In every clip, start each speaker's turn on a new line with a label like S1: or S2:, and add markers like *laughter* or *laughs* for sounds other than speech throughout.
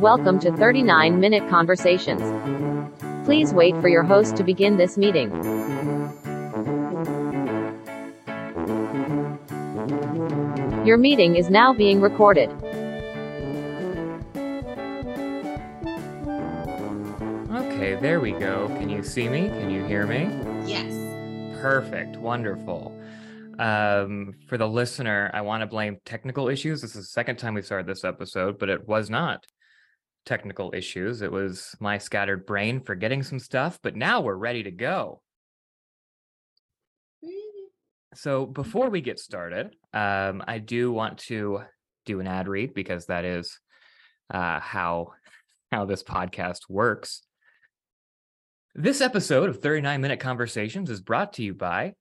S1: Welcome to 39 Minute Conversations. Please wait for your host to begin this meeting. Your meeting is now being recorded.
S2: Okay, there we go. Can you see me? Can you hear me?
S3: Yes.
S2: Perfect. Wonderful. Um, for the listener, I want to blame technical issues. This is the second time we started this episode, but it was not technical issues. It was my scattered brain forgetting some stuff, but now we're ready to go. So before we get started, um, I do want to do an ad read because that is uh, how how this podcast works. This episode of 39 Minute Conversations is brought to you by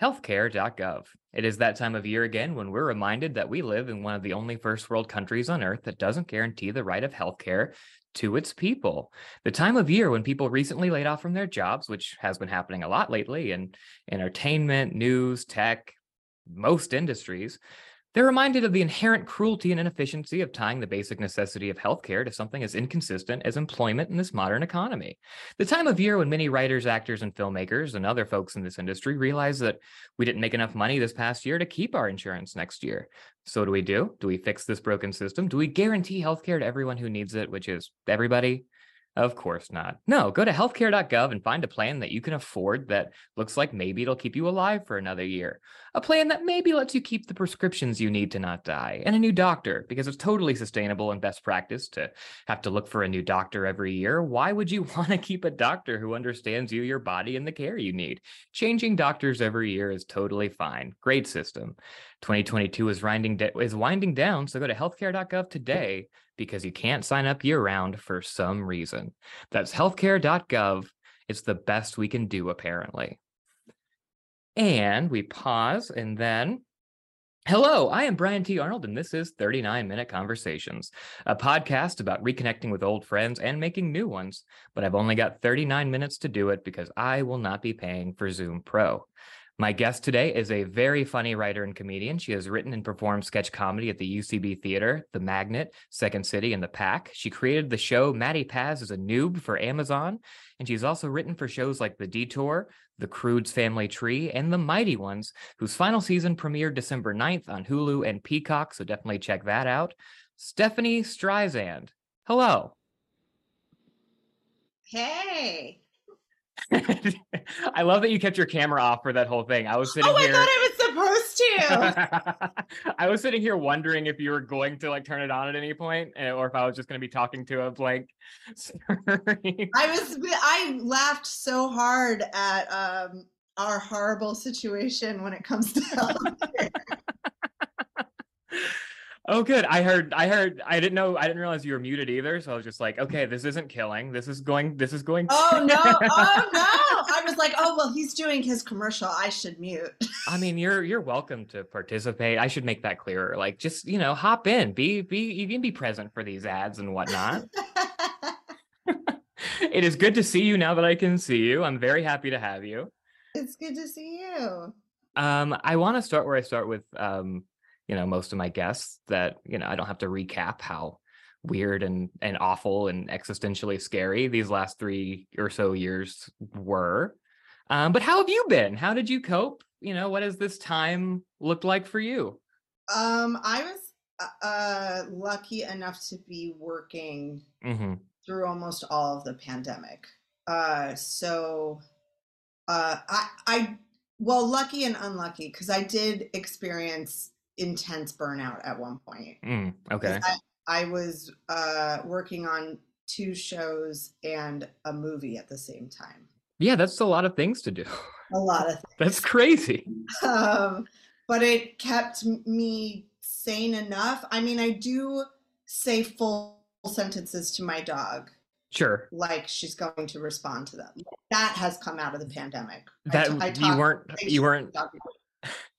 S2: healthcare.gov. It is that time of year again when we're reminded that we live in one of the only first world countries on earth that doesn't guarantee the right of healthcare to its people. The time of year when people recently laid off from their jobs, which has been happening a lot lately in entertainment, news, tech, most industries, they're reminded of the inherent cruelty and inefficiency of tying the basic necessity of healthcare to something as inconsistent as employment in this modern economy. The time of year when many writers, actors, and filmmakers and other folks in this industry realize that we didn't make enough money this past year to keep our insurance next year. So, do we do? Do we fix this broken system? Do we guarantee healthcare to everyone who needs it, which is everybody? Of course not. No, go to healthcare.gov and find a plan that you can afford that looks like maybe it'll keep you alive for another year. A plan that maybe lets you keep the prescriptions you need to not die, and a new doctor, because it's totally sustainable and best practice to have to look for a new doctor every year. Why would you *laughs* want to keep a doctor who understands you, your body, and the care you need? Changing doctors every year is totally fine. Great system. 2022 is winding, de- is winding down, so go to healthcare.gov today because you can't sign up year round for some reason. That's healthcare.gov. It's the best we can do, apparently. And we pause and then. Hello, I am Brian T. Arnold, and this is 39 Minute Conversations, a podcast about reconnecting with old friends and making new ones. But I've only got 39 minutes to do it because I will not be paying for Zoom Pro. My guest today is a very funny writer and comedian. She has written and performed sketch comedy at the UCB Theater, The Magnet, Second City, and The Pack. She created the show Maddie Paz as a noob for Amazon, and she's also written for shows like The Detour, The Croods Family Tree, and The Mighty Ones, whose final season premiered December 9th on Hulu and Peacock, so definitely check that out. Stephanie Streisand. Hello.
S3: Hey. *laughs*
S2: I love that you kept your camera off for that whole thing. I was sitting
S3: Oh, I
S2: here.
S3: thought I was supposed to. *laughs*
S2: I was sitting here wondering if you were going to like turn it on at any point, eh, or if I was just going to be talking to a blank *laughs* screen.
S3: I was. I laughed so hard at um, our horrible situation when it comes to healthcare.
S2: Oh, good. I heard. I heard. I didn't know. I didn't realize you were muted either. So I was just like, okay, this isn't killing. This is going. This is going.
S3: oh no! *laughs* Oh no! I was like, oh well, he's doing his commercial. I should mute.
S2: I mean, you're you're welcome to participate. I should make that clearer. Like, just you know, hop in. Be be. You can be present for these ads and whatnot. *laughs* *laughs* it is good to see you now that I can see you. I'm very happy to have you.
S3: it's good to see you.
S2: Um, I want to start where I start with, um, you know, most of my guests that you know I don't have to recap how weird and and awful and existentially scary these last three or so years were. Um, but how have you been? How did you cope? You know, what has this time looked like for you?
S3: Um, I was uh, uh, lucky enough to be working
S2: hmm
S3: through almost all of the pandemic. Uh, so uh, I, I, well, lucky and unlucky because I did experience intense burnout at one point.
S2: Mm, okay.
S3: I, I was uh, working on two shows and a movie at the same time.
S2: Yeah, that's a lot of things to do.
S3: A lot of *laughs* things.
S2: That's crazy.
S3: um, but it kept me sane enough. I mean, I do say full sentences to my dog,
S2: Sure.
S3: like she's going to respond to them. That has come out of the pandemic.
S2: That
S3: I
S2: you weren't you weren't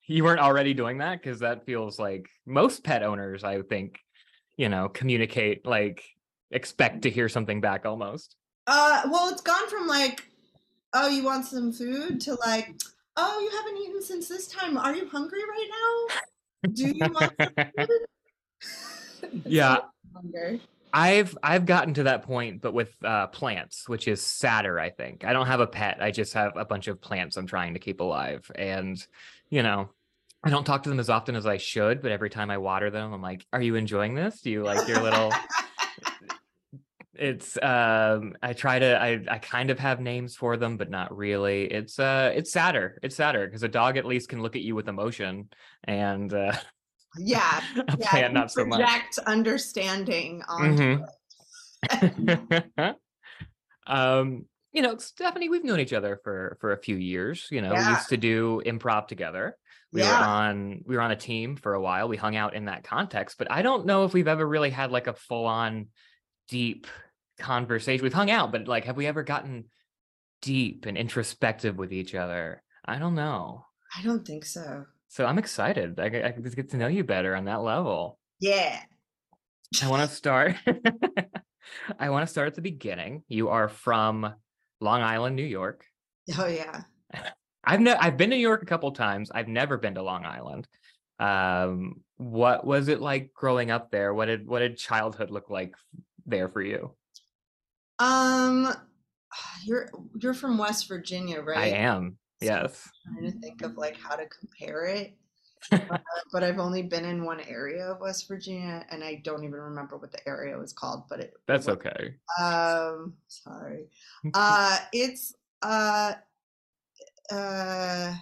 S2: you weren't already doing that because that feels like most pet owners i think you know communicate like expect to hear something back almost
S3: Uh, well, it's gone from like, oh, you want some food to like, "Oh, you haven't eaten since this time. Are you hungry right now? Do you want some food?" *laughs*
S2: Yeah.
S3: hunger.
S2: I've I've gotten to that point, but with uh, plants, which is sadder. I think I don't have a pet. I just have a bunch of plants I'm trying to keep alive, and you know, I don't talk to them as often as I should. But every time I water them, I'm like, "Are you enjoying this? Do you like your little?" *laughs* it's um i try to i i kind of have names for them but not really it's uh it's sadder it's sadder because a dog at least can look at you with emotion and uh
S3: yeah, *laughs*
S2: a
S3: yeah.
S2: plant not so much
S3: understanding onto
S2: Mhm. *laughs* um you know stephanie we've known each other for for a few years you know we used to do improv together we were on we were on a team for a while we hung out in that context but i don't know if we've ever really had like a full on deep conversation we've hung out but like have we ever gotten deep and introspective with each other i don't know
S3: I don't think so.
S2: so i'm excited i, I can just get to know you better on that level
S3: Yeah.
S2: I want to start. *laughs* I want to start at the beginning. You are from Long Island, New York.
S3: Oh yeah. *laughs*
S2: I've ne- I've been to New York a couple times. I've never been to Long Island. Um, what was it like growing up there? What did what did childhood look like there for you?
S3: Um, *sighs* you're you're from West Virginia, right?
S2: I am.
S3: So
S2: Yes.
S3: I'm trying to think of like how to compare it. Uh, *laughs* but I've only been in one area of West Virginia, and I don't even remember what the area was called. But it
S2: That's
S3: was-
S2: okay.
S3: Um, sorry. *laughs* Uh, it's uh, uh.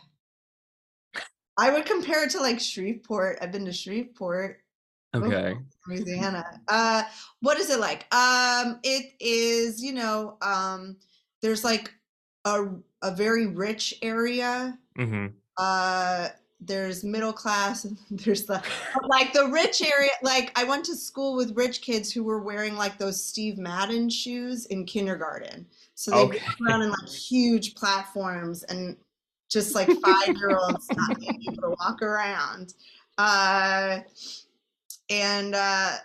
S3: I would compare it to like Shreveport. I've been to Shreveport.
S2: Okay.
S3: Louisiana. Uh, what is it like? Um, it is, you know, um, there's like a a very rich area.
S2: Mm-hmm.
S3: Uh, there's middle class. *laughs* There's the like the rich area. Like I went to school with rich kids who were wearing like those Steve Madden shoes in kindergarten. So they
S2: Okay.
S3: around in like huge platforms and just like *laughs* five year olds not being able to walk around. Uh, and uh,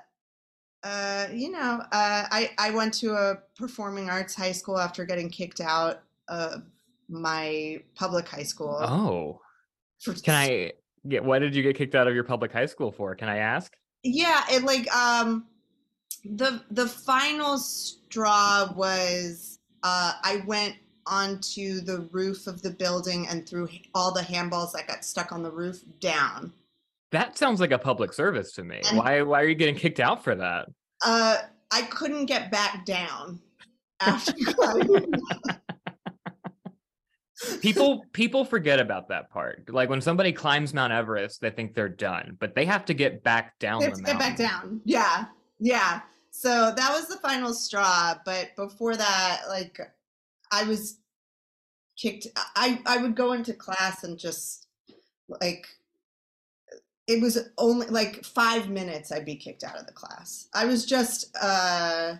S3: uh, you know, uh, I I went to a performing arts high school after getting kicked out of my public high school.
S2: Oh, can I get? What did you get kicked out of your public high school for? Can I ask?
S3: yeah it like um the the final straw was uh i went onto the roof of the building and threw all the handballs that got stuck on the roof down
S2: That sounds like a public service to me.
S3: And-
S2: Why why are you getting kicked out for that?
S3: uh i couldn't get back down after *laughs* climbing.
S2: People people forget about that part. Like when somebody climbs mount everest they think they're done but they have to get back down
S3: They
S2: the
S3: have to get back down. Yeah. Yeah. So that was the final straw but before that like i was kicked i i would go into class and just like it was only like five minutes i'd be kicked out of the class. I was just uh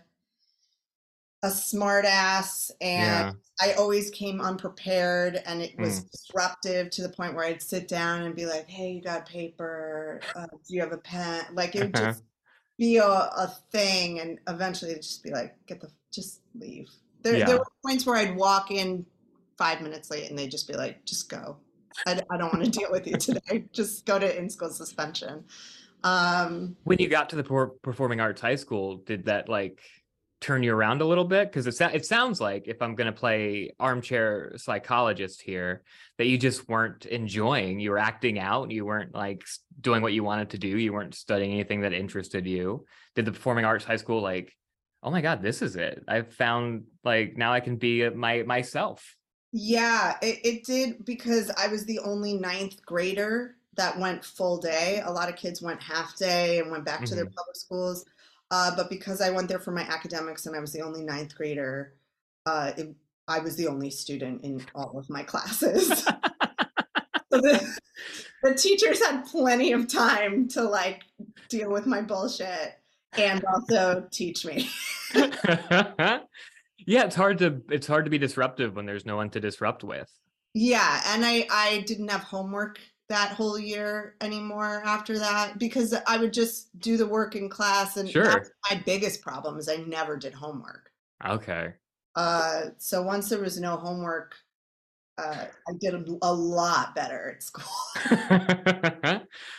S3: a smart ass and
S2: Yeah.
S3: I always came unprepared and it was disruptive to the point where I'd sit down and be like, hey, you got paper? Uh, do you have a pen? Like it would
S2: Uh-huh.
S3: just be a, a thing. And eventually it'd just be like, get the, just leave. There,
S2: Yeah.
S3: there were points where I'd walk in five minutes late and they'd just be like, just go. I don't want to deal with you *laughs* today. Just go to in school suspension. Um,
S2: when you got to the per- performing arts high school did that like turn you around a little bit? Because it, it sounds like if i'm going to play armchair psychologist here that you just weren't enjoying you were acting out you weren't like doing what you wanted to do you weren't studying anything that interested you. Did the performing arts high school like oh my god this is it. I've found like now i can be my myself.
S3: Yeah, it, it did because I was the only ninth grader that went full day. A lot of kids went half day and went back to their mm-hmm. public schools. Uh, but because I went there for my academics and I was the only ninth grader, uh, it, I was the only student in all of my classes. *laughs* so the, the teachers had plenty of time to like deal with my bullshit and also teach me. *laughs*
S2: yeah it's hard to it's hard to be disruptive when there's no one to disrupt with
S3: Yeah, and I I didn't have homework that whole year anymore after that because I would just do the work in class and
S2: Sure.
S3: that's my biggest problem is I never did homework.
S2: okay
S3: Uh so once there was no homework uh, I did a, a lot better at school.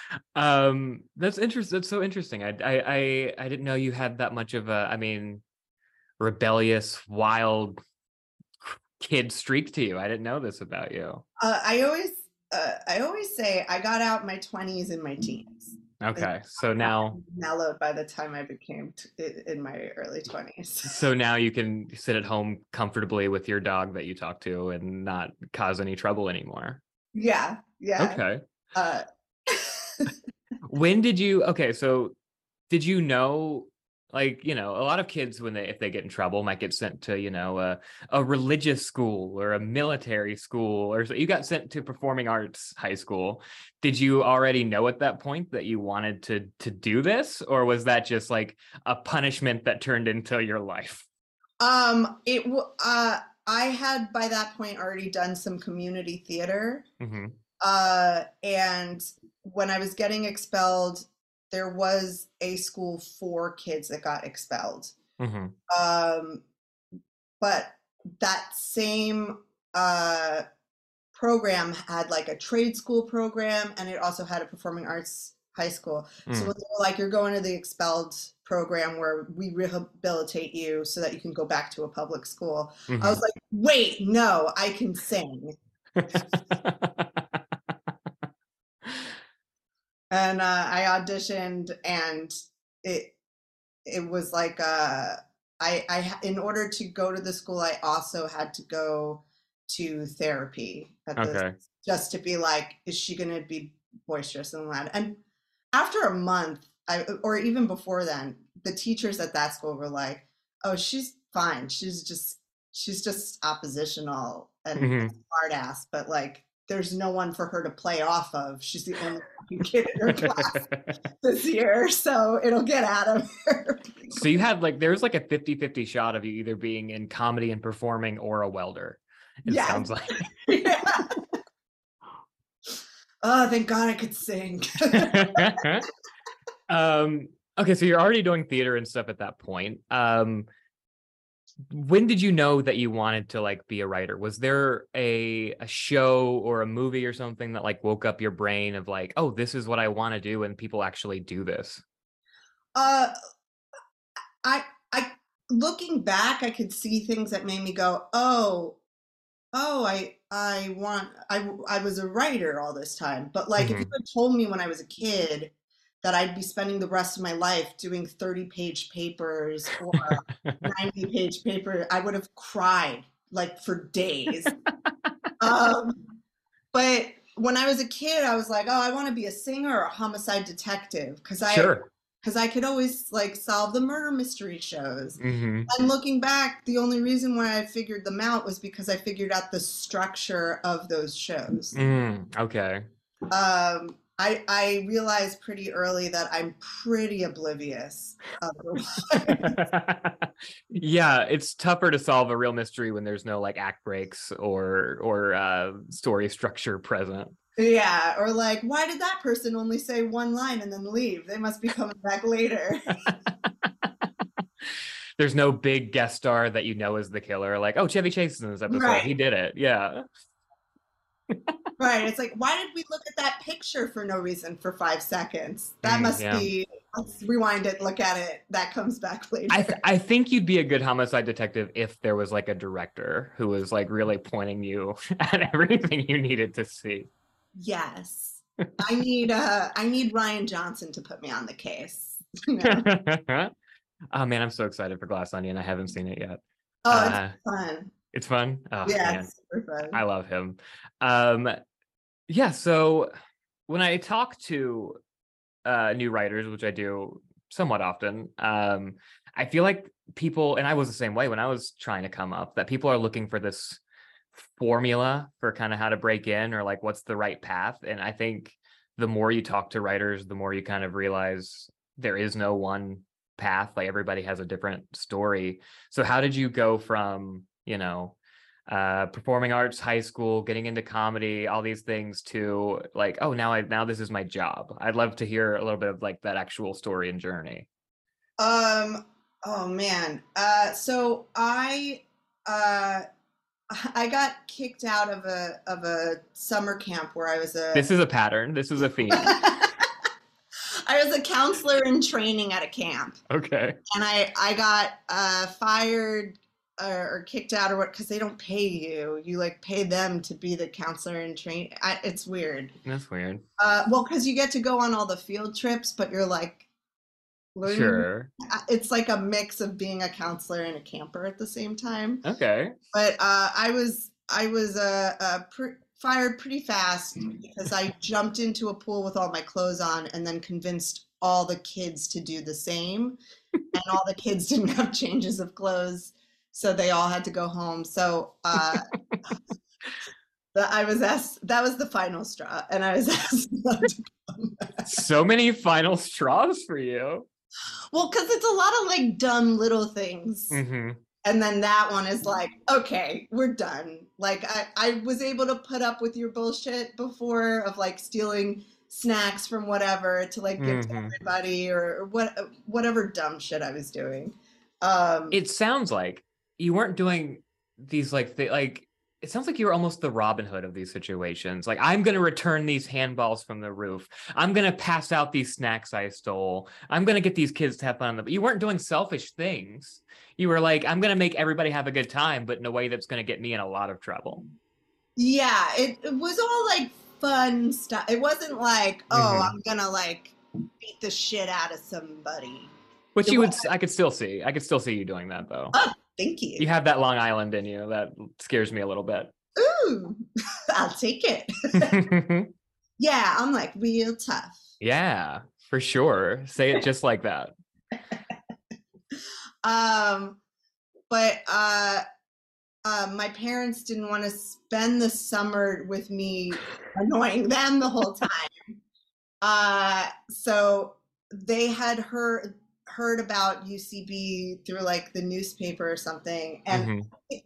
S3: *laughs*
S2: um, that's interesting. That's so interesting. I, I, I, I didn't know you had that much of a, I mean, rebellious, wild kid streak to you. I didn't know this about you.
S3: Uh, I always, uh, I always say I got out my twenties and my teens.
S2: Okay, so now
S3: mellowed by the time I became t- in my early twenties.
S2: So now you can sit at home comfortably with your dog that you talk to and not cause any trouble anymore.
S3: Yeah, yeah.
S2: Okay.
S3: Uh, *laughs*
S2: when did you? Okay, so did you know like you know a lot of kids when they if they get in trouble might get sent to you know a, a religious school or a military school or so you got sent to performing arts high school. Did you already know at that point that you wanted to to do this or was that just like a punishment that turned into your life?
S3: Um it uh i had by that point already done some community theater. Mm-hmm. uh and when i was getting expelled there was a school for kids that got expelled. Mm-hmm. Um, but that same uh, program had like a trade school program and it also had a performing arts high school. Mm. So like you're going to the expelled program where we rehabilitate you so that you can go back to a public school. Mm-hmm. I was like, wait, no, I can sing. *laughs* and uh, I auditioned, and it it was like uh, I I in order to go to the school, I also had to go to therapy. okay. just to be like, is she going to be boisterous and loud? And after a month, I or even before then, the teachers at that school were like, "Oh, she's fine. She's just she's just oppositional and mm-hmm. smart ass, but like there's no one for her to play off of. She's the only kid in her class *laughs* this year, so it'll get out of her.
S2: so you had like there's like a 50-50 shot of you either being in comedy and performing or a welder. It yeah. sounds like. *laughs* yeah.
S3: Oh, thank God I could sing. *laughs*
S2: um okay, so you're already doing theater and stuff at that point. Um when did you know that you wanted to like be a writer? Was there a a show or a movie or something that like woke up your brain of like oh this is what i want to do and people actually do this?
S3: Uh i i looking back i could see things that made me go oh oh i i want i i was a writer all this time. But like mm-hmm. if you had told me when i was a kid that I'd be spending the rest of my life doing 30 page papers or *laughs* 90 page paper, I would have cried like for days. *laughs* um, but when I was a kid, I was like, oh, I want to be a singer or a homicide detective because I sure. Because I could always like solve the murder mystery shows. Mm-hmm. And looking back, the only reason why I figured them out was because I figured out the structure of those shows.
S2: Mm, okay.
S3: Um, I, I realized pretty early that I'm pretty oblivious. *laughs* *laughs*
S2: yeah, it's tougher to solve a real mystery when there's no like act breaks or or uh, story structure present.
S3: Yeah, or like, why did that person only say one line and then leave? They must be coming back later. *laughs*
S2: there's no big guest star that you know is the killer. Like, oh, Chevy Chase in this episode, right. he did it. Yeah
S3: right. It's like, why did we look at that picture for no reason for five seconds? That mm, must yeah. be. Let's rewind it, look at it. That comes back *laughs* later.
S2: I, th- I think you'd be a good homicide detective if there was like a director who was like really pointing you *laughs* at everything you needed to see.
S3: Yes, I need uh I need Rian Johnson to put me on the case. *laughs* You know?
S2: oh man, I'm so excited for Glass Onion. I haven't seen it yet.
S3: Oh, it's uh, fun.
S2: It's fun. Oh,
S3: yeah, super fun.
S2: I love him. Um, yeah. So when I talk to uh, new writers, which I do somewhat often, um, I feel like people, and I was the same way when I was trying to come up, that people are looking for this formula for kind of how to break in or like what's the right path. And I think the more you talk to writers, the more you kind of realize there is no one path. Like everybody has a different story. So how did you go from you know uh performing arts high school getting into comedy all these things to like oh now i now this is my job i'd love to hear a little bit of like that actual story and journey
S3: um oh man uh so i uh *laughs* I got kicked out of a of a summer camp where I was a
S2: This is a pattern. This is a theme. *laughs*
S3: I was a counselor in training at a camp,
S2: okay.
S3: and I I got uh, fired or, or kicked out or what because they don't pay you. You like pay them to be the counselor and train I, it's weird.
S2: That's weird.
S3: Uh, well, because you get to go on all the field trips, but you're like learning.
S2: Sure.
S3: It's like a mix of being a counselor and a camper at the same time.
S2: Okay.
S3: But uh, I was I was uh, uh, pr- fired pretty fast because I jumped into a pool with all my clothes on and then convinced all the kids to do the same, and all the kids didn't have *laughs* changes of clothes, so they all had to go home. So. Uh, *laughs* I was asked. That was the final straw, and I was *laughs* asked. not to come back.
S2: So many final straws for you.
S3: Well, because it's a lot of like dumb little things.
S2: hmm
S3: and then that one is like okay we're done like I, I was able to put up with your bullshit before of like stealing snacks from whatever to like give to
S2: Mhm.
S3: everybody or, or what whatever dumb shit i was doing um
S2: It sounds like you weren't doing these like th- like it sounds like you were almost the Robin Hood of these situations. Like I'm gonna return these handballs from the roof. I'm gonna pass out these snacks I stole. I'm gonna get these kids to have fun. on the But you weren't doing selfish things. You were like, I'm gonna make everybody have a good time, but in a way that's gonna get me in a lot of trouble.
S3: yeah it, it was all like fun stuff it wasn't like oh
S2: Mhm.
S3: i'm gonna like beat the shit out of somebody
S2: Which you would, I could still see. I could still see you doing that though.
S3: Thank you,
S2: You have that Long Island in you that scares me a little bit.
S3: ooh *laughs* i'll take it *laughs* yeah i'm like real tough
S2: yeah, for sure. Say it just like that. *laughs*
S3: um but uh uh, my parents didn't want to spend the summer with me *gasps* annoying them the whole time. Uh, so they had heard heard about UCB through like the newspaper or something, and
S2: Mhm.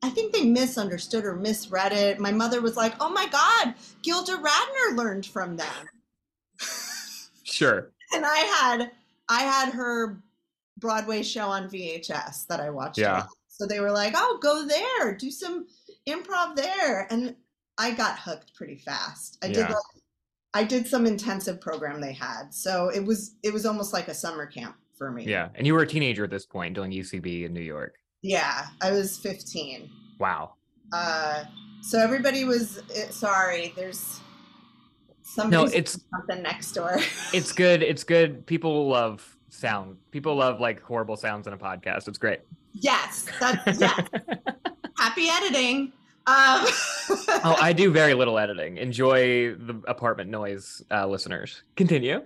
S3: I think they misunderstood or misread it. My mother was like, "Oh my God, Gilda Radner learned from them,"
S2: Sure. *laughs*
S3: and I had I had her Broadway show on VHS that I watched.
S2: Yeah.
S3: So they were like, "Oh, go there, do some improv there," and I got hooked pretty fast. I did like, I did some intensive program they had, so it was it was almost like a summer camp for me.
S2: Yeah. And you were a teenager at this point doing UCB in New York.
S3: yeah. I was 15.
S2: Wow.
S3: Uh, so everybody was eh, sorry. There's
S2: No,
S3: somebody
S2: it's
S3: something next door. *laughs*
S2: it's good. It's good. People love sound. People love like horrible sounds in a podcast. It's great.
S3: yes, that's *laughs* yes. Happy editing. Um,
S2: oh, I do very *laughs* little editing. Enjoy the apartment noise, uh, listeners. Continue.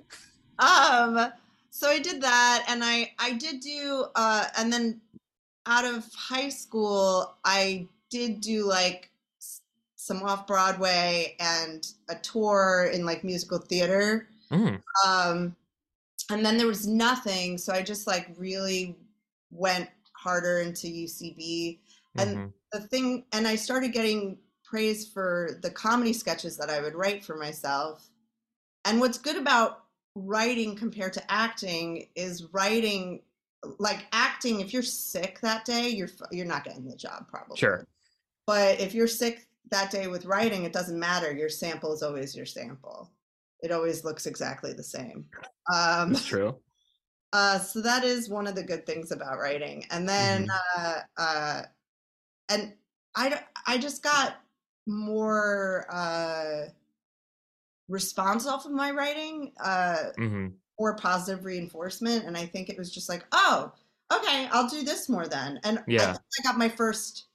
S3: um so i did that and i i did do uh and then out of high school i did do like some off broadway and a tour in like musical theater.
S2: Mm,
S3: um and then there was nothing so i just like really went harder into ucb and
S2: mhm.
S3: the thing and i started getting praise for the comedy sketches that i would write for myself. And what's good about writing compared to acting is writing like acting if you're sick that day you're you're not getting the job probably
S2: Sure.
S3: but if you're sick that day with writing it doesn't matter your sample is always your sample it always looks exactly the same um
S2: It's true. *laughs*
S3: uh, so that is one of the good things about writing. And then, uh, uh, and I, I just got more uh, response off of my writing, uh,
S2: hmm
S3: more positive reinforcement. And I think it was just like, oh, okay, I'll do this more then. And I
S2: Yeah.
S3: think I got my first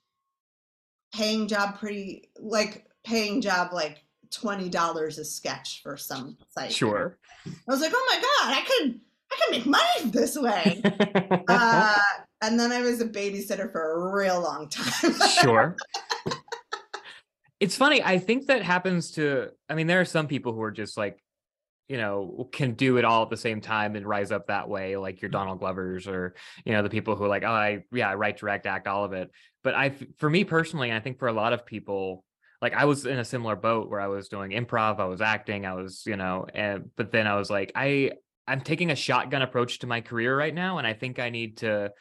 S3: paying job pretty, like paying job, like $20 a sketch for some site.
S2: Sure.
S3: I was like, oh my God, I could, I could make money this way. *laughs* uh, and then I was a babysitter for a real long time.
S2: sure. It's funny. I think that happens to, I mean, there are some people who are just like, you know, can do it all at the same time and rise up that way, like your mm. Donald Glovers or, you know, the people who are like, oh, I, yeah, I write, direct, act, all of it. But I, for me personally, I think for a lot of people, like I was in a similar boat where I was doing improv, I was acting, I was, you know, and, but then I was like, I, I'm taking a shotgun approach to my career right now. And I think I need to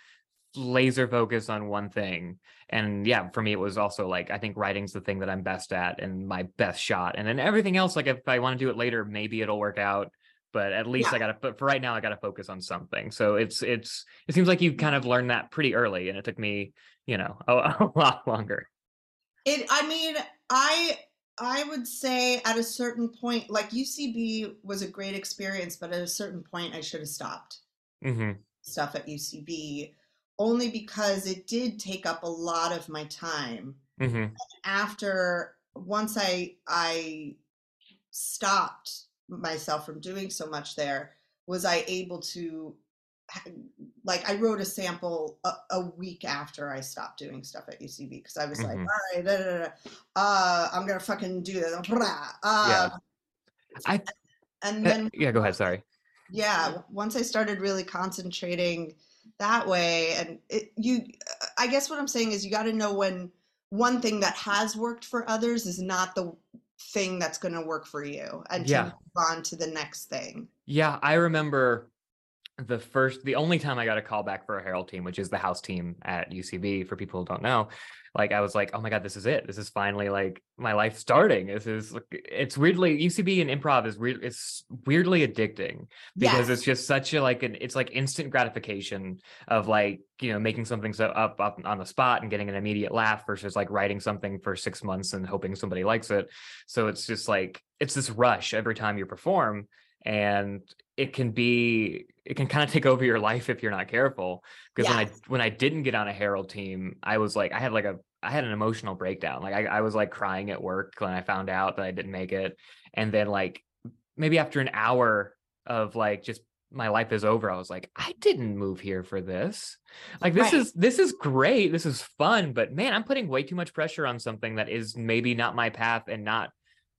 S2: laser focus on one thing. And yeah, for me, it was also like I think writing's the thing that I'm best at and my best shot. And then everything else, like if I want to do it later, maybe it'll work out. But at least
S3: Yeah.
S2: I gotta but for right now I gotta focus on something. So it's it's it seems like you kind of learned that pretty early and it took me, you know, a, *laughs* a lot longer.
S3: It. I mean, I. I would say at a certain point, like UCB was a great experience, but at a certain point, I should have stopped
S2: hmm
S3: stuff at UCB only because it did take up a lot of my time.
S2: hmm
S3: After once I I stopped myself from doing so much there, was I able to like I wrote a sample a, a week after I stopped doing stuff at UCB because I was like,
S2: Mhm.
S3: all right, da, da, da, uh, I'm gonna fucking do this. Uh,
S2: Yeah. I
S3: and
S2: Uh,
S3: then
S2: yeah, go ahead. Sorry.
S3: yeah once i started really concentrating that way and it, you i guess what i'm saying is you got to know when one thing that has worked for others is not the thing that's going to work for you and
S2: Yeah.
S3: to move on to the next thing
S2: Yeah, I remember the first, the only time I got a call back for a Herald team, which is the house team at UCB. For people who don't know, like I was like, oh my god, this is it. This is finally like my life starting. This is like, it's weirdly UCB and improv is weird. It's weirdly addicting because it's just such a like an it's like instant gratification of like you know making something so up up on the spot and getting an immediate laugh versus like writing something for six months and hoping somebody likes it. So it's just like it's this rush every time you perform and it can be it can kind of take over your life if you're not careful because when i when i didn't get on a herald team i was like i had like a i had an emotional breakdown like I, I was like crying at work when i found out that i didn't make it and then like maybe after an hour of like just my life is over i was like i didn't move here for this. Like this
S3: Right.
S2: is this is great this is fun but man i'm putting way too much pressure on something that is maybe not my path and not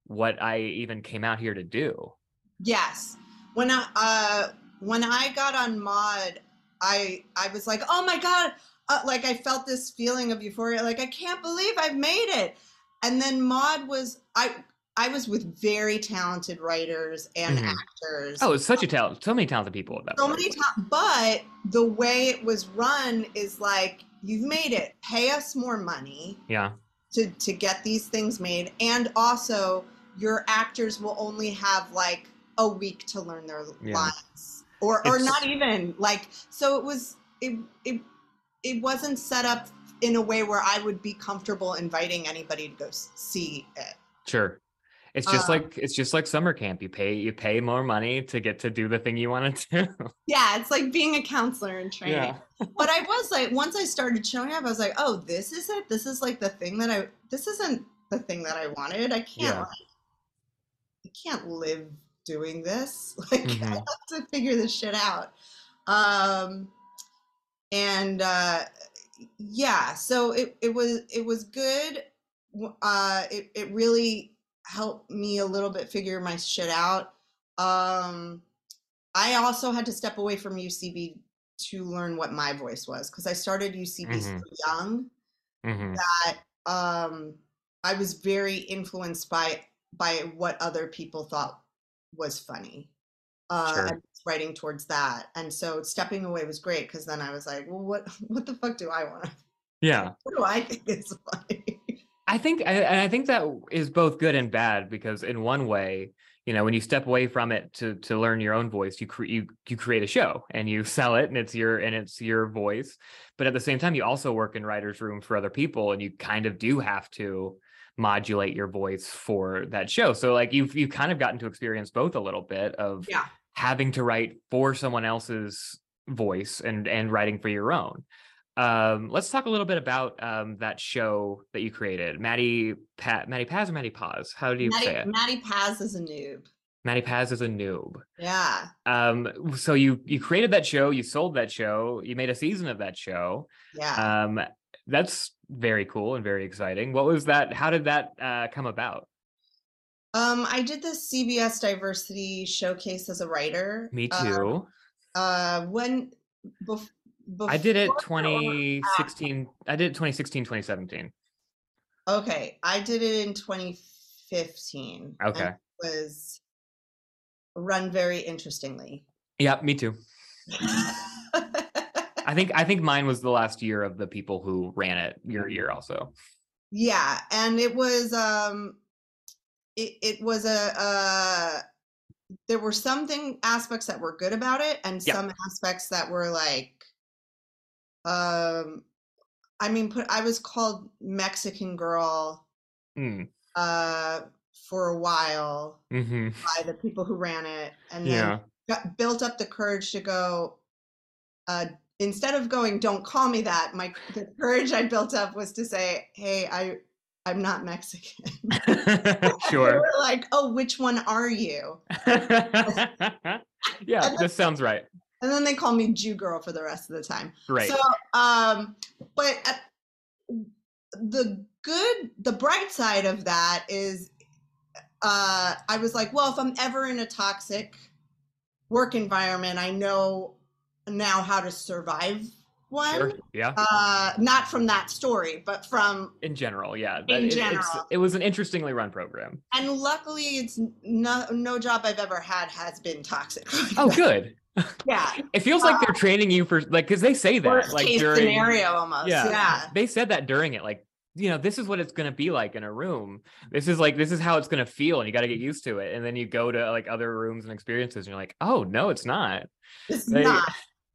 S2: what i even came out here to do
S3: yes when i uh when i got on Maude i i was like oh my god uh, like i felt this feeling of euphoria like i can't believe i've made it and then Maude was i i was with very talented writers and
S2: Mhm.
S3: actors
S2: Oh, it's such a talent. So many talented people at that.
S3: so
S2: place.
S3: many times but the way it was run is like you've made it pay us more money
S2: Yeah.
S3: to to get these things made and also your actors will only have like a week to learn their
S2: Yeah.
S3: lines or or not even like so it was it it it wasn't set up in a way where I would be comfortable inviting anybody to go see it.
S2: Sure. It's just
S3: Uh,
S2: like it's just like summer camp. You pay you pay more money to get to do the thing you want to *laughs* do.
S3: Yeah, it's like being a counselor in training. Yeah. but I was like, once I started showing up, I was like, oh, this is it. This is like the thing that I. This isn't the thing that I wanted. I can't.
S2: Yeah.
S3: Like, I can't live doing this. *laughs* Like I
S2: Mhm.
S3: have to figure this shit out. Um, and uh, yeah, so it it was it was good. Uh, it it really helped me a little bit figure my shit out. Um, I also had to step away from UCB to learn what my voice was because I started UCB so
S2: Mhm.
S3: young
S2: hmm
S3: that um, I was very influenced by by what other people thought was funny. Uh,
S2: Sure.
S3: and writing towards that, and so stepping away was great because then I was like, well, what *laughs* what the fuck do I want? to
S2: Yeah. *laughs*
S3: What do I think is funny?
S2: I think I, and I think that is both good and bad because in one way, you know, when you step away from it to to learn your own voice, you cre- you you create a show and you *laughs* sell it and it's your and it's your voice. But at the same time, you also work in writers' room for other people, and you kind of do have to modulate your voice for that show. So like you've you've kind of gotten to experience both a little bit of
S3: Yeah.
S2: having to write for someone else's voice and and writing for your own. Um, let's talk a little bit about um, that show that you created, Maddie Pat, Maddie Paz or Maddie Paz? How do you say it?
S3: Maddie Paz is a noob.
S2: Maddie Paz is a noob.
S3: Yeah,
S2: Um, so you you created that show, you sold that show, you made a season of that show.
S3: yeah.
S2: Um, that's very cool and very exciting. What was that? How did that uh, come about?
S3: Um, I did this CBS diversity showcase as a writer.
S2: Me
S3: Uh,
S2: too.
S3: Uh, when bef-
S2: I did it 2016. I did it 2016, 2017.
S3: Okay, I did it in 2015.
S2: Okay.
S3: it was run very interestingly.
S2: Yeah, me too. *laughs* *laughs* I think I think mine was the last year of the people who ran it. Your year also.
S3: Yeah, and it was um it, it was a uh there were something aspects that were good about it and
S2: Yeah.
S3: some aspects that were like um I mean put I was called Mexican girl
S2: Mm.
S3: uh for a while
S2: hmm
S3: by the people who ran it and then
S2: Yeah.
S3: got, built up the courage to go uh instead of going don't call me that my the courage i built up was to say hey i i'm not mexican *laughs*
S2: sure.
S3: were like oh which one are you *laughs*
S2: yeah,
S3: And
S2: this sounds right.
S3: and then they call me jew girl for the rest of the time
S2: Right.
S3: so um but uh, the good the bright side of that is uh i was like well if i'm ever in a toxic work environment i know now how to survive one
S2: Sure. Yeah.
S3: uh not from that story but from
S2: In general, yeah.
S3: in
S2: it,
S3: general.
S2: it was an interestingly run program.
S3: and luckily it's no no job i've ever had has been toxic like *laughs*
S2: Oh,
S3: that.
S2: good. *laughs*
S3: yeah
S2: It feels like they're training you for like because they say that
S3: worst
S2: like
S3: case
S2: during
S3: scenario almost
S2: yeah,
S3: yeah
S2: they said that during it like you know this is what it's going to be like in a room this is like this is how it's going to feel and you got to get used to it and then you go to like other rooms and experiences and you're like oh no it's not
S3: it's
S2: They-
S3: not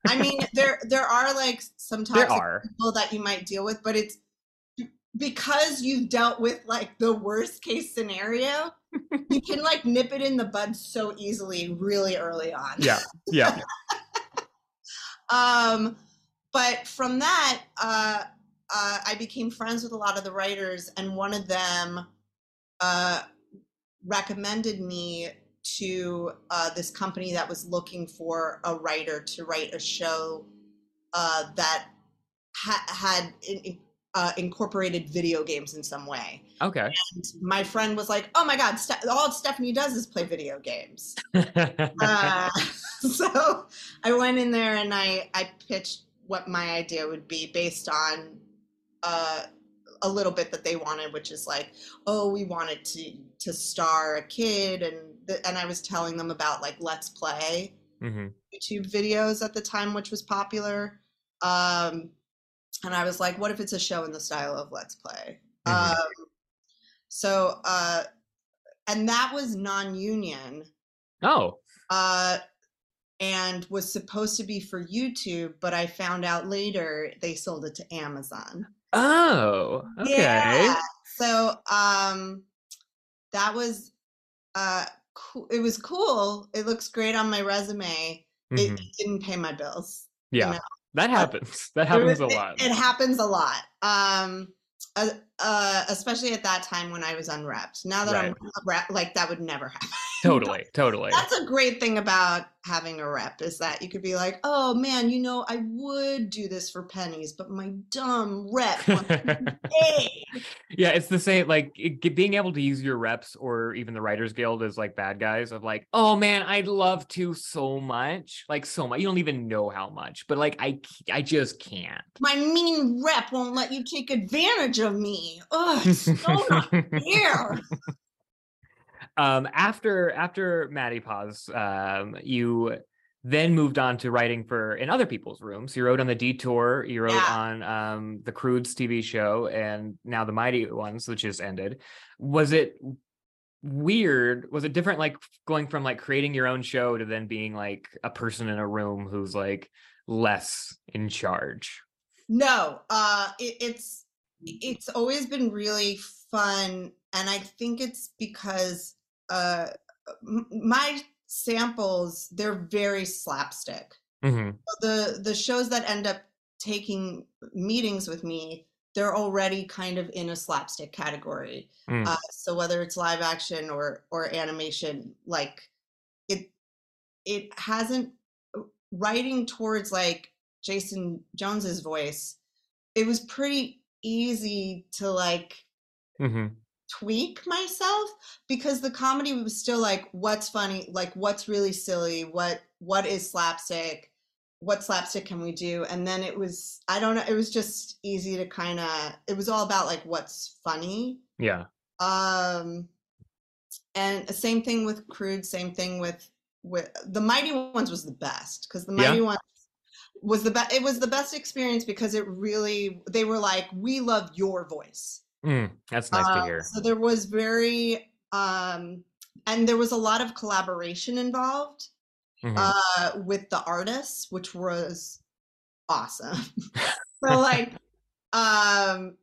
S3: i mean *laughs* there there are like some toxic
S2: are.
S3: people that you might deal with, but it's because you've dealt with like the worst case scenario, you *laughs* can like nip it in the bud so easily really early on.
S2: yeah. Yeah. *laughs*
S3: Um, but from that, uh, uh, I became friends with a lot of the writers, and one of them uh, recommended me to uh, this company that was looking for a writer to write a show uh, that ha- had in, uh, incorporated video games in some way.
S2: okay
S3: And my friend was like, "Oh my God, Ste- all Stephanie does is play video games." *laughs* uh, *laughs* so I went in there and I I pitched what my idea would be based on uh, a little bit that they wanted, which is like, oh, we wanted to to star a kid, and the, and I was telling them about like Let's Play
S2: hmm
S3: YouTube videos at the time, which was popular. Um, and I was like, what if it's a show in the style of Let's Play?
S2: Mhm.
S3: Um, so, uh, and that was non union
S2: oh
S3: uh, and was supposed to be for YouTube, but I found out later they sold it to Amazon.
S2: oh okay
S3: Yeah. So um that was uh cool. it was cool. It looks great on my resume. It
S2: Mhm.
S3: didn't pay my bills.
S2: yeah
S3: know,
S2: that happens that happens a
S3: was- it-
S2: lot
S3: It, happens a lot. Um uh, uh, especially at that time when I was unwrapped. Now that I'm rep, like that would never *laughs* happen.
S2: Totally totally
S3: That's a great thing about having a rep is that you could be like, oh man, you know, I would do this for pennies, but my dumb rep wants to pay. *laughs*
S2: yeah it's the same like it, being able to use your reps or even the writers guild as like bad guys of like oh man i'd love to so much like so much you don't even know how much but like I, I just can't
S3: My mean rep won't let you take advantage of me. Ugh, so not *laughs* fair.
S2: Um after after Maddie Paz um you then moved on to writing for in other people's rooms. You wrote on the detour you wrote
S3: Yeah.
S2: on um the Croods tv show and now the mighty ones which has ended. Was it weird? Was it different like going from like creating your own show to then being like a person in a room who's like less in charge?
S3: No, uh, it, it's it's always been really fun, and I think it's because uh, my samples they're very slapstick.
S2: Mhm.
S3: the the shows that end up taking meetings with me they're already kind of in a slapstick category
S2: Mm.
S3: uh, so whether it's live action or or animation like it it hasn't writing towards like jason jones's voice it was pretty easy to like
S2: Mhm.
S3: Tweak myself because the comedy was still like what's funny? Like what's really silly? What what is slapstick? What slapstick can we do? And then it was i don't know it was just easy to kind of it was all about like what's funny.
S2: Yeah.
S3: Um and same thing with crude same thing with with the mighty ones was the best because the
S2: Yeah?
S3: mighty ones was the best it was the best experience because it really they were like we love your voice
S2: Mm, that's nice to
S3: Uh,
S2: hear.
S3: so there was very um and there was a lot of collaboration involved
S2: Mhm.
S3: uh with the artists which was awesome *laughs* so *laughs* like um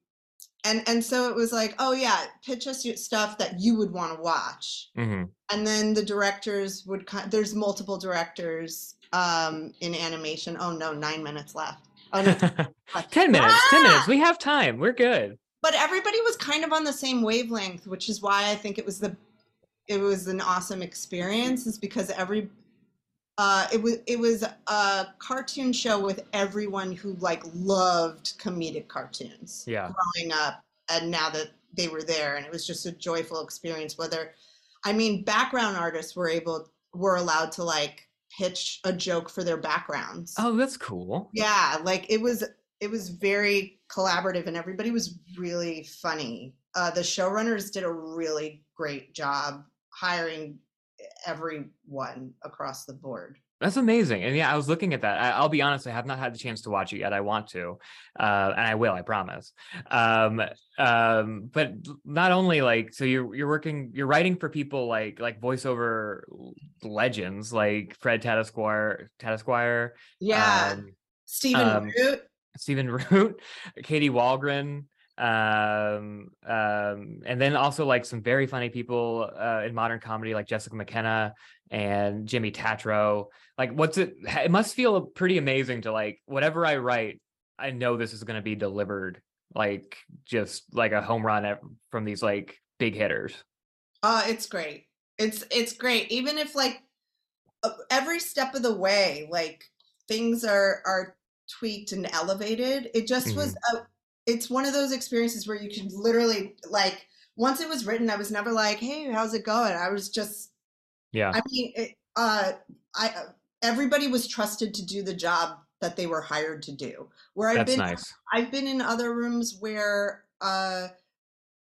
S3: and and so it was like oh yeah pitch us your stuff that you would want to watch
S2: Mhm.
S3: and then the directors would there's multiple directors um in animation oh no nine minutes left oh no *laughs*
S2: 10 minutes 10 minutes
S3: Ah!
S2: we have time we're good
S3: but everybody was kind of on the same wavelength which is why i think it was the it was an awesome experience is because every uh it was it was a cartoon show with everyone who like loved comedic cartoons
S2: yeah.
S3: growing up and now that they were there and it was just a joyful experience whether i mean background artists were able were allowed to like pitch a joke for their backgrounds.
S2: Oh that's cool.
S3: Yeah like it was it was very collaborative and everybody was really funny uh the showrunners did a really great job hiring everyone across the board
S2: That's amazing. And yeah, I was looking at that. I, I'll be honest, I have not had the chance to watch it yet. I want to, uh, and I will, I promise. Um, um, but not only like, so you're you're working, you're writing for people like like voiceover legends like Fred Tatasciore, Tatasciore,
S3: yeah
S2: um,
S3: stephen
S2: um,
S3: root
S2: Stephen Root, *laughs* Katie Wahlgren, um, um, and then also like some very funny people uh, in modern comedy like Jessica McKenna and Jimmy Tatro. Like, what's it? It must feel pretty amazing to like whatever I write, I know this is going to be delivered like just like a home run from these like big hitters.
S3: Uh, it's great. It's it's great. Even if like uh, every step of the way, like things are are tweaked and elevated. It just was a. It's one of those experiences where you can literally like once it was written, I was never like, "Hey, how's it going?" I was just.
S2: Yeah.
S3: I mean, it, uh, I uh, everybody was trusted to do the job that they were hired to do. Where I've
S2: That's
S3: been
S2: nice.
S3: I've been in other rooms where uh,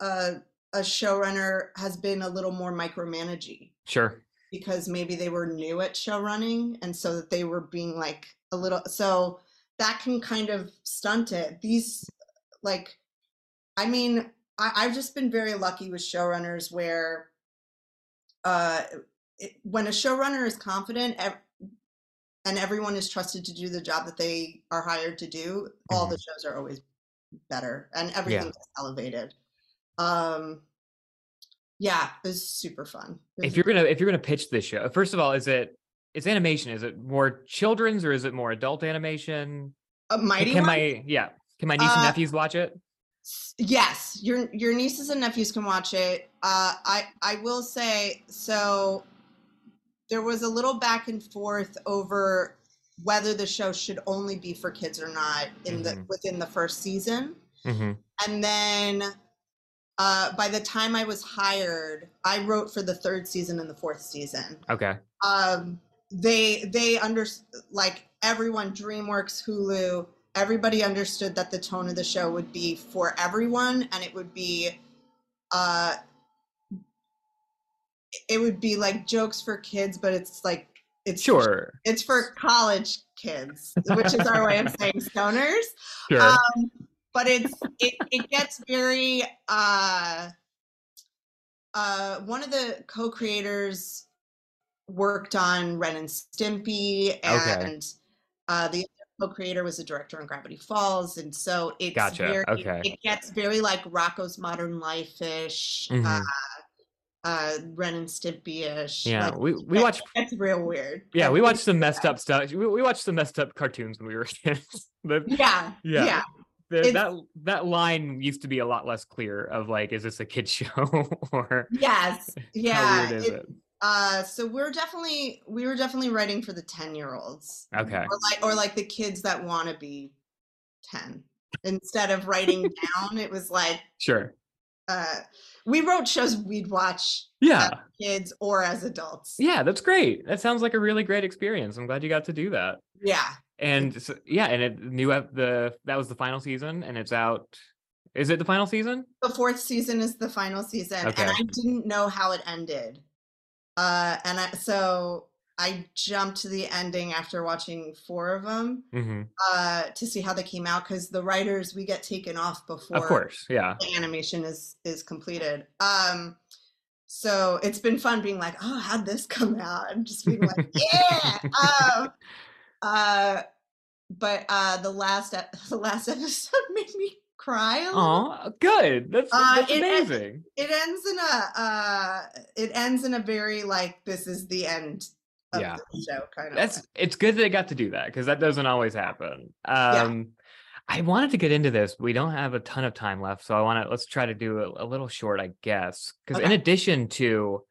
S3: uh, a showrunner has been a little more micromanaging
S2: Sure.
S3: because maybe they were new at show running and so that they were being like a little so that can kind of stunt it. These like I mean, I, I've just been very lucky with showrunners where uh it, when a showrunner is confident ev- and everyone is trusted to do the job that they are hired to do, all the shows are always better and everything's is elevated. Um yeah, it was super fun. Was
S2: If you're gonna if you're gonna pitch this show, first of all, is it it's animation? Is it more children's or is it more adult animation?
S3: a mighty
S2: can
S3: one?
S2: my yeah can my niece and
S3: Uh,
S2: nephews watch it
S3: Yes, your your nieces and nephews can watch it. Uh, I I will say so. There was a little back and forth over whether the show should only be for kids or not in the
S2: Mhm.
S3: within the first season,
S2: hmm
S3: and then uh, by the time I was hired, I wrote for the third season and the fourth season.
S2: okay
S3: Um, they they under like everyone, DreamWorks, Hulu, everybody understood that the tone of the show would be for everyone, and it would be, uh, it would be like jokes for kids, but it's like it's
S2: sure.
S3: it's for college kids, which is our way of saying stoners.
S2: Sure.
S3: Um, but it's it, it gets very uh uh one of the co-creators worked on ren and stimpy
S2: Okay.
S3: and uh the other co-creator was a director on gravity falls and so it's
S2: Gotcha,
S3: very
S2: okay.
S3: it gets very like rocko's modern life-ish uh,
S2: Mhm.
S3: uh ren and stimpy-ish
S2: yeah.
S3: like,
S2: we we watched
S3: it's real weird.
S2: Yeah we watched some messed up. stuff. We, we watched some messed up cartoons when we were *laughs* kids. The-
S3: yeah.
S2: Yeah.
S3: yeah.
S2: The- that that line used to be a lot less clear of like is this a kid *laughs* show or
S3: yes.
S2: how
S3: yeah.
S2: weird is
S3: it-
S2: it
S3: Uh, so we're definitely we were definitely writing for the ten year olds,
S2: okay.
S3: Or like or like the kids that want to be ten. Instead of writing *laughs* down, it was like
S2: sure.
S3: uh, we wrote shows we'd watch
S2: yeah.
S3: kids or as adults.
S2: yeah that's great. That sounds like a really great experience. I'm glad you got to do that.
S3: Yeah,
S2: and so, yeah and it new the that was the final season and it's out is it the final season?
S3: The fourth season is the final season,
S2: Okay.
S3: and I didn't know how it ended. Uh, and I, so I jumped to the ending after watching four of them
S2: hmm
S3: uh, to see how they came out because the writers we get taken off before
S2: Of course, yeah.
S3: the animation is is completed. Um, so it's been fun being like, oh, how'd this *laughs* come out? And just being like, *laughs* yeah. um, uh, but uh, the last *laughs* the last episode made me cry.
S2: Oh, good. That's,
S3: Uh,
S2: that's
S3: it- it-
S2: amazing.
S3: It ends in a uh, it ends in a very like this is the end of
S2: Yeah.
S3: the show kind of.
S2: That's
S3: way.
S2: it's good that they got to do that because that doesn't always happen.
S3: Yeah.
S2: Um I wanted to get into this. We don't have a ton of time left, so I want to let's try to do a, a little short, I guess. Because in addition to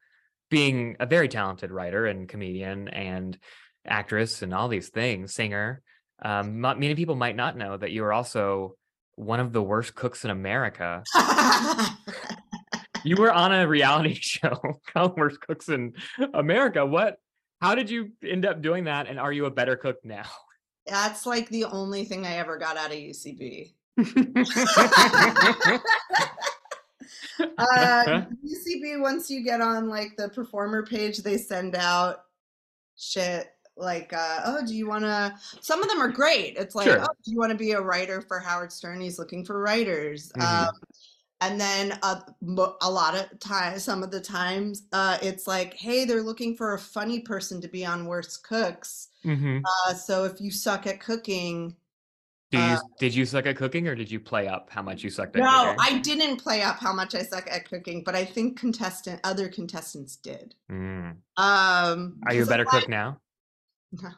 S2: being a very talented writer and comedian and actress and all these things, singer, um, many people might not know that you are also one of the worst cooks in America. *laughs* You were on a reality *laughs* show called Worst Cooks in America. What? How did you end up doing that? And are you a better cook now?
S3: That's like the only thing I ever got out of UCB. *laughs* uh, UCB, once you get on like the performer page, they send out shit like, uh, oh, do you want to? Some of them are great. It's like,
S2: Sure.
S3: oh, do you want to be a writer for Howard Stern? He's looking for writers.
S2: Mhm.
S3: Um, and then uh, a lot of times, some of the times, uh, it's like, hey, they're looking for a funny person to be on Worst Cooks.
S2: Mhm.
S3: Uh, so if you suck at cooking,
S2: Do you
S3: uh,
S2: did you suck at cooking or did you play up how much you sucked at cooking?
S3: no,
S2: cooking?
S3: I didn't play up how much I suck at cooking, but I think contestant other contestants did.
S2: Mm.
S3: Um,
S2: Are you a better cook now?
S3: No,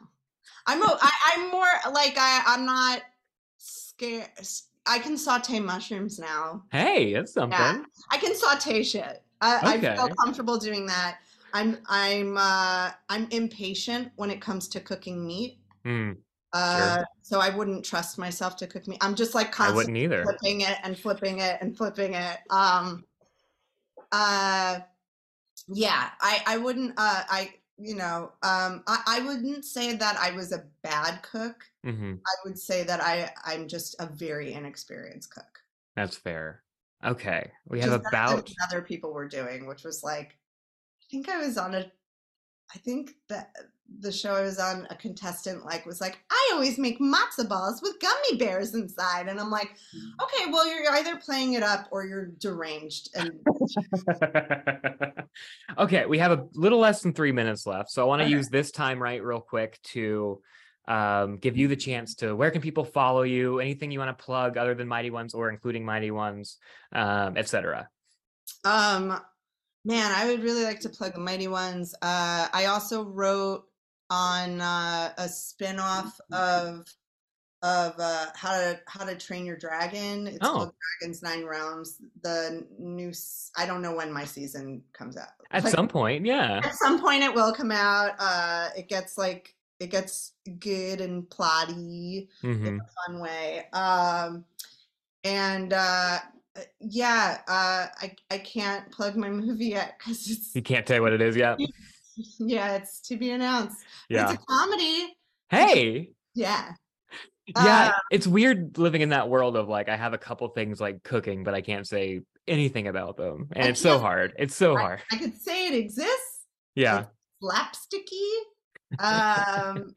S3: I'm a, I, I'm more like I I'm not scared. I can saute mushrooms now.
S2: Hey, that's something.
S3: I can saute shit. I, I feel comfortable doing that. I'm I'm uh, I'm impatient when it comes to cooking meat.
S2: Mm,
S3: Uh, so I wouldn't trust myself to cook meat. I'm just like
S2: I
S3: constantly
S2: wouldn't either.
S3: flipping it and flipping it and flipping it. Um, uh, yeah, I I wouldn't. Uh, I you know, um, I I wouldn't say that I was a bad cook.
S2: hmm
S3: I would say that I I'm just a very inexperienced cook.
S2: That's fair. Okay, we have
S3: than
S2: about
S3: other people were doing, which was like, I think I was on a, I think that the show I was on, a contestant like was like, I always make matzo balls with gummy bears inside, and I'm like,
S2: Mm.
S3: okay, well you're either playing it up or you're deranged, and *laughs*
S2: okay, we have a little less than three minutes left, so I want to
S3: Okay.
S2: use this time right real quick to um, give you the chance to where can people follow you? Anything you want to plug other than Mighty Ones or including Mighty Ones, um, etc.
S3: um, man, I would really like to plug the Mighty Ones. Uh, I also wrote on uh, a spin-off of of uh, how to how to train your dragon. It's
S2: Oh.
S3: called Dragons Nine Realms. The new I don't know when my season comes out. *laughs*
S2: At
S3: Like,
S2: some point, yeah.
S3: at some point it will come out. Uh, it gets like it gets good and plotty
S2: hmm
S3: in a fun way. Um, and uh, yeah, uh, I I can't plug my *laughs* movie yet because it's
S2: You can't say what it is yet. *laughs*
S3: yeah, it's to be announced.
S2: Yeah.
S3: it's a comedy.
S2: Hey.
S3: Yeah.
S2: Yeah,
S3: Uh,
S2: it's weird living in that world of like I have a couple things like cooking, but I can't say anything about them, and
S3: I
S2: it's so hard. It's so
S3: I-
S2: hard.
S3: I could say it exists.
S2: Yeah.
S3: slapsticky. *laughs* Um,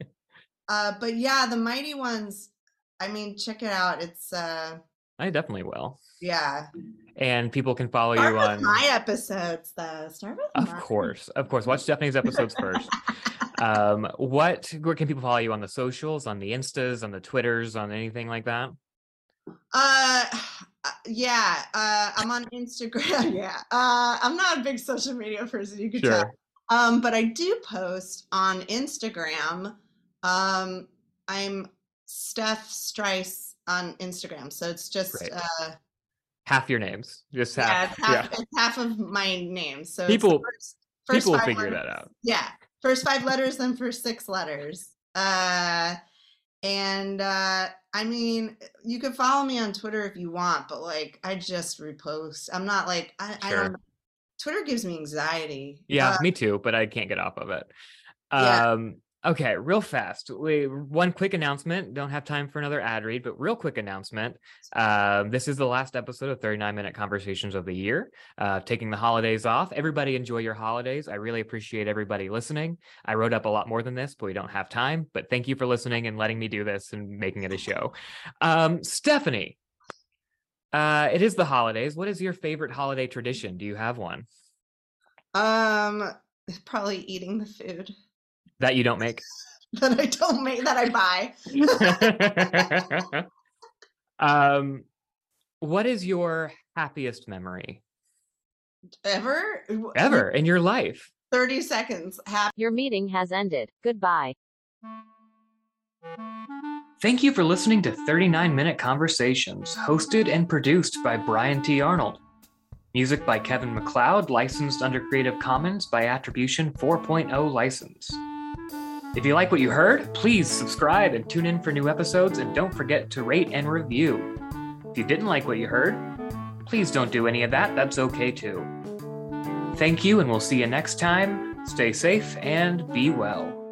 S3: uh, but yeah, the mighty ones. I mean, check it out. It's uh,
S2: I definitely will.
S3: yeah.
S2: And people can follow
S3: Start
S2: you on.
S3: my episodes, though. Start with
S2: Of
S3: mine.
S2: course, of course. Watch Stephanie's episodes first. *laughs* Um, what? Where can people follow you on the socials, on the Instas, on the Twitters, on anything like that?
S3: Uh, uh, yeah. Uh, I'm on Instagram. *laughs* yeah. Uh, I'm not a big social media person. You could tell. Um, but I do post on Instagram. Um, I'm Steph Streis on Instagram. So it's just
S2: Great.
S3: uh
S2: Half your names, just
S3: yeah,
S2: half.
S3: it's half,
S2: Yeah.
S3: it's half of my name. So
S2: People-
S3: first, first
S2: People will figure
S3: letters-
S2: that out.
S3: Yeah. First five letters, then first six letters. Uh and uh I mean you can follow me on Twitter if you want, but like I just repost. I'm not like I, I don't Twitter gives me anxiety.
S2: Yeah,
S3: Uh,
S2: me too. But I can't get off of it.
S3: Yeah.
S2: Okay, real fast. We, one quick announcement. Don't have time for another ad read, but real quick announcement. Uh, this is the last episode of 39 Minute Conversations of the year. Uh, taking the holidays off. Everybody enjoy your holidays. I really appreciate everybody listening. I wrote up a lot more than this, but we don't have time. But thank you for listening and letting me do this and making it a show. Um, Stephanie, uh, it is the holidays. What is your favorite holiday tradition? Do you have one
S3: Um, probably eating the food
S2: that you don't make? *laughs*
S3: that I don't make that I buy. *laughs*
S2: um, what is your happiest memory
S3: Ever?
S2: ever in your life?
S3: 30 seconds. Happy.
S1: Your meeting has ended. Goodbye.
S2: Thank you for listening to 39 Minute Conversations, hosted and produced by Brian T. Arnold. Music by Kevin MacLeod, licensed under Creative Commons by Attribution 4.0 license. If you like what you heard, please subscribe and tune in for new episodes, and don't forget to rate and review. If you didn't like what you heard, please don't do any of that, that's okay too. Thank you, and we'll see you next time. Stay safe and be well.